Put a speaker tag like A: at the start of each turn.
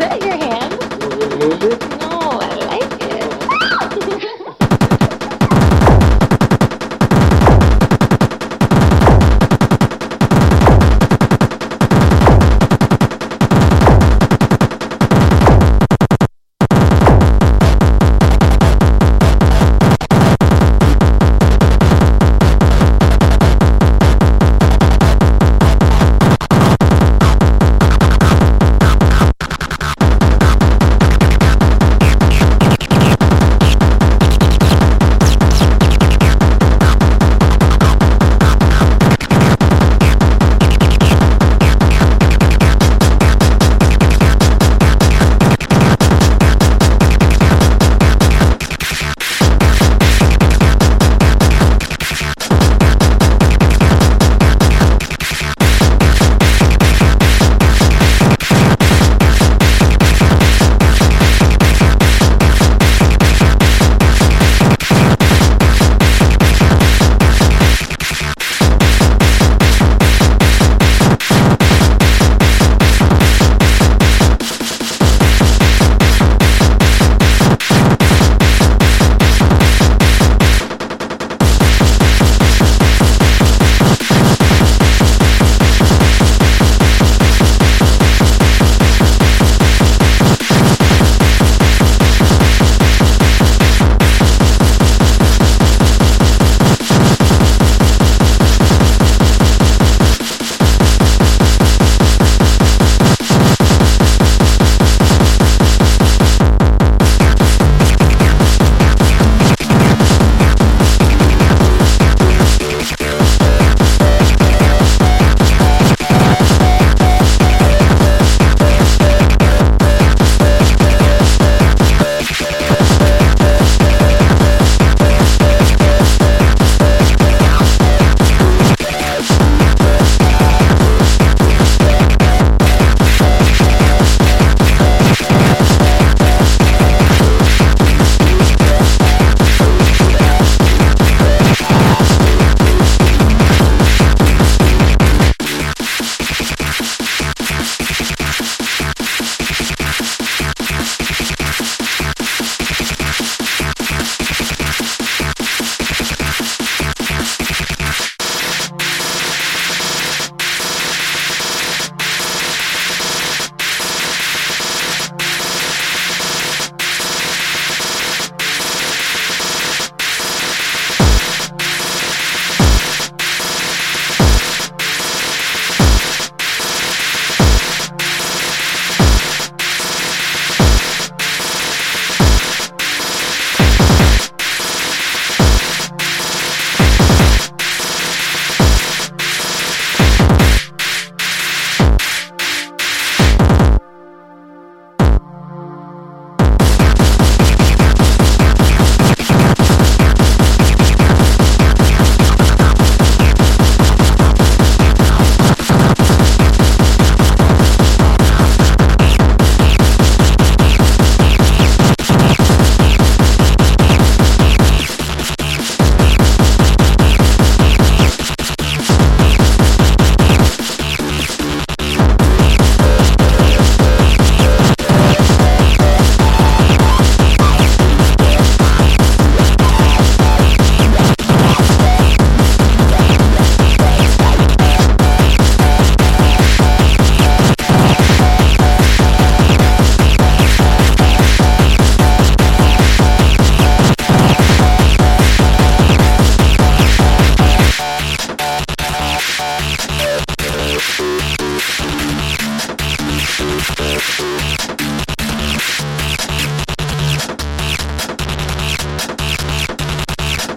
A: that your hand?